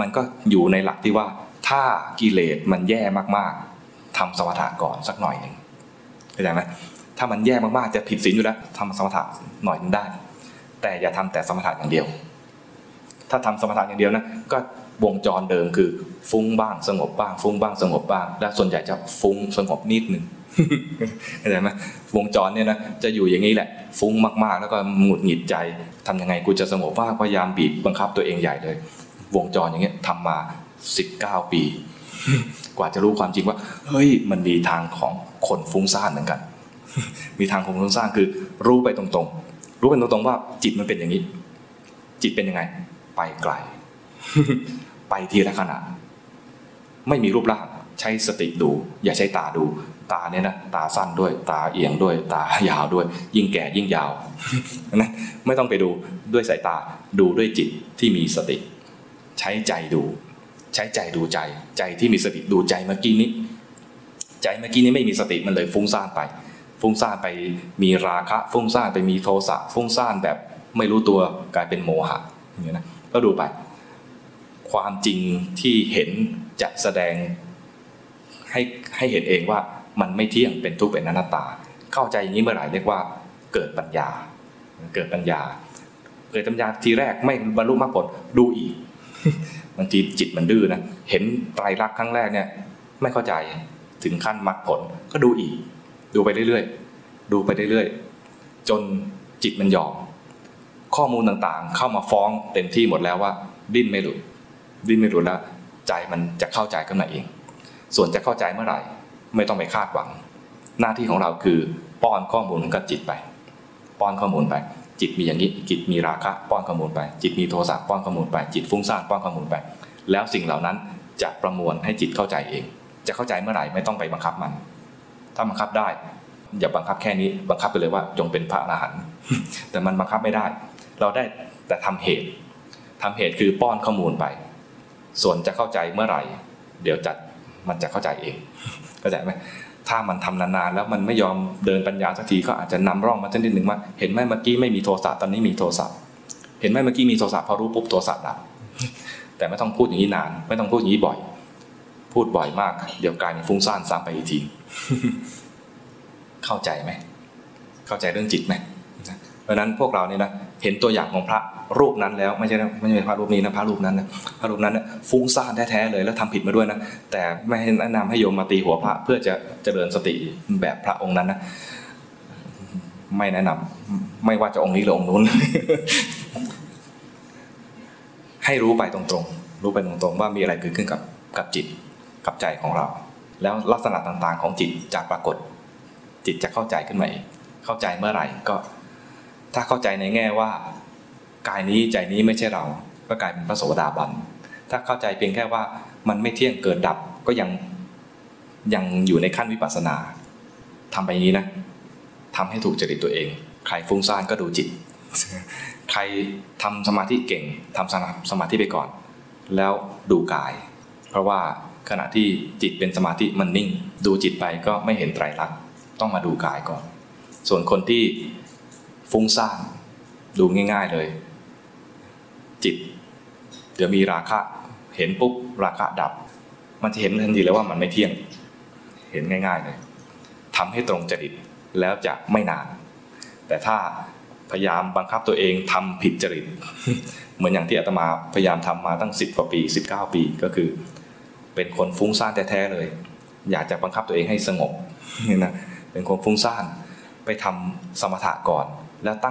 มันก็อยู่ในหลักที่ว่าถ้ากิเลสมันแย่มากๆทำสมถะก่อนสักหน่อยหนึ่งเข้าใจไหมถ้ามันแย่มากๆจะผิดศีลอยู่แล้วทำสมถะหน่อยนึงได้ แต่อย่าทำแต่สมถะอย่างเดียว ถ้าทำสมถะอย่างเดียวนะก็วงจรเดิมคือ ฟุ้งบ้างสงบบ้างฟุ้งบ้างสงบบ้าง และส่วนใหญ่จะฟุ้งสงบนิดหนึ่งเข้าใจไหมวงจรเนี่ยนะจะอยู่อย่างนี้แหละ ฟุ้งมากๆ แล้วก็หงุดหงิดใจทำยังไงกูจะสงบว่าพยายามบีบบังคับตัวเองใหญ่เลย วงจรอย่างเงี้ยทำมาสิบเก้าปี กว่าจะรู้ความจริงว่า เฮ้ยมันมีทางของคนฟุ้งซ่านเหมือนกัน มีทางของฟุ้งซ่านคือ รู้ไปตรงๆ รู้ไปตรงๆว่าจิตมันเป็นอย่างนี้ จิตเป็นยังไง ไปไกล ไปทีละขณะไม่มีรูปร่างใช้สติดู อย่าใช้ตาดู ตาเนี่ยนะตาสั้นด้วย ตาเอียงด้วย ตายาวด้วย ยิ่งแก่ยิ่งยาวนะไม่ต้องไปดูด้วยสายตาดูด้วยจิตที่มีสติ ใช้ใจดู ใช้ใจดูใจ ใจที่มีสติดูใจเมื่อกี้นี้ ใจเมื่อกี้นี้ไม่มีสติมันเลยฟุ้งซ่านไป ฟุ้งซ่านไปมีราคะ ฟุ้งซ่านไปมีโทสะฟุ้งซ่านแบบไม่รู้ตัวกลายเป็นโมหะอย่างนี้นะก็ดูไป ความจริงที่เห็นจะแสดงให้ให้เห็นเองว่ามันไม่เที่ยงเป็นทุกข์เป็นอนัตตา เข้าใจอย่างนี้เมื่อไหร่เรียกว่าเกิดปัญญา เกิดปัญญา เกิดปัญญาทีแรกไม่บรรลุมรรคผลดูอีก บางทีจิตมันดื้อนะ เห็นไตรลักษณ์ครั้งแรกเนี่ย ไม่เข้าใจถึงขั้นมรรคผลก็ดูอีก ดูไปเรื่อยๆ ดูไปเรื่อยๆ จนจิตมันยอม ข้อมูลต่างๆ เข้ามาฟ้องเต็มที่หมดแล้วว่า ดิ้นไม่หลุด ดิ้นไม่หลุดแล้ว ใจมันจะเข้าใจขึ้นมาเอง ส่วนจะเข้าใจเมื่อไหร่ ไม่ต้องไปคาดหวัง หน้าที่ของเราคือป้อนข้อมูลกับจิตไป ป้อนข้อมูลไป จิตมีอย่างนี้ จิตมีราคะป้อนข้อมูลไป จิตมีโทสะป้อนข้อมูลไป จิตฟุ้งซ่านป้อนข้อมูลไป แล้วสิ่งเหล่านั้นจะประมวลให้จิตเข้าใจเอง จะเข้าใจเมื่อไหร่ไม่ต้องไปบังคับมัน ถ้าบังคับได้ อย่าบังคับแค่นี้ บังคับไปเลยว่าจงเป็นพระอรหันต์แต่มันบังคับไม่ได้ เราได้แต่ทำเหตุทำเหตุคือป้อนข้อมูลไป ส่วนจะเข้าใจเมื่อไหร่ เดี๋ยวจัดมันจะเข้าใจเองเข้าใจไหม ถ้ามันทำนานๆแล้วมันไม่ยอมเดินปัญญาสักทีก็อาจจะนำร่องมาสักนิดหนึ่งว่าเห็นไหมเมื่อกี้ไม่มีโทสะตอนนี้มีโทสะเห็นไหมเมื่อกี้มีโทสะพอรู้ปุ๊บโทสะดับแต่ไม่ต้องพูดอย่างนี้นาน ไม่ต้องพูดอย่างนี้บ่อย พูดบ่อยมาก เดี๋ยวกลายเป็นฟุ้งซ่านซ้ำไปอีกที เข้าใจไหม เข้าใจเรื่องจิตไหมเพราะนั้นพวกเราเนี่ยนะเห็นตัวอย่างของพระ รูปนั้นแล้วไม่ใช่ไม่ใช่พระรูปนี้นะพระรูปนั้นนะพระรูปนั้นนะฟุ้งซ่านแท้ๆเลยแล้วทำผิดมาด้วยนะแต่ไม่แนะนำให้โยมมาตีหัวพระเพื่อจะเจริญสติแบบพระองค์นั้นนะไม่แนะนำไม่ว่าจะองค์นี้หรือองค์นู้น ให้รู้ไปตรงๆ รู้ไปตรงๆ ว่ามีอะไรเกิดขึ้นกับกับจิตกับใจของเรา แล้วลักษณะต่างๆ ของจิตจะปรากฏ จิตจะเข้าใจขึ้นมาเองเข้าใจเมื่อไหร่ก็ ถ้าเข้าใจในแง่ว่า กายนี้ใจนี้ไม่ใช่เรา ก็กลายเป็นพระโสดาบัน ถ้าเข้าใจเพียงแค่ว่ามันไม่เที่ยงเกิดดับก็ยังยังอยู่ในขั้นวิปัสสนาทำไปอย่างนี้นะทำให้ถูกจริตตัวเอง ใครฟุ้งซ่านก็ดูจิต ใครทำสมาธิเก่งทำสมาธิไปก่อน แล้วดูกาย เพราะว่าขณะที่จิตเป็นสมาธิมันนิ่ง ดูจิตไปก็ไม่เห็นไตรลักษณ์ต้องมาดูกายก่อน ส่วนคนที่ฟุ้งซ่านดูง่าย ๆเลย จิต เดี๋ยวมีราคะ เห็นปุ๊บราคะดับ มันจะเห็นทันทีเลยว่ามันไม่เที่ยง เห็นง่าย ๆเลยทำให้ตรงจริตแล้วจะไม่นาน แต่ถ้าพยายามบังคับตัวเองทำผิดจริต เหมือนอย่างที่อาตมาพยายามทำมาตั้งสิบกว่าปีสิบเก้าปีก็คือ เป็นคนฟุ้งซ่านแท้ๆเลย อยากจะบังคับตัวเองให้สงบนี่นะเป็นคนฟุ้งซ่านไปทำสมถะก่อน แล้วตั้ง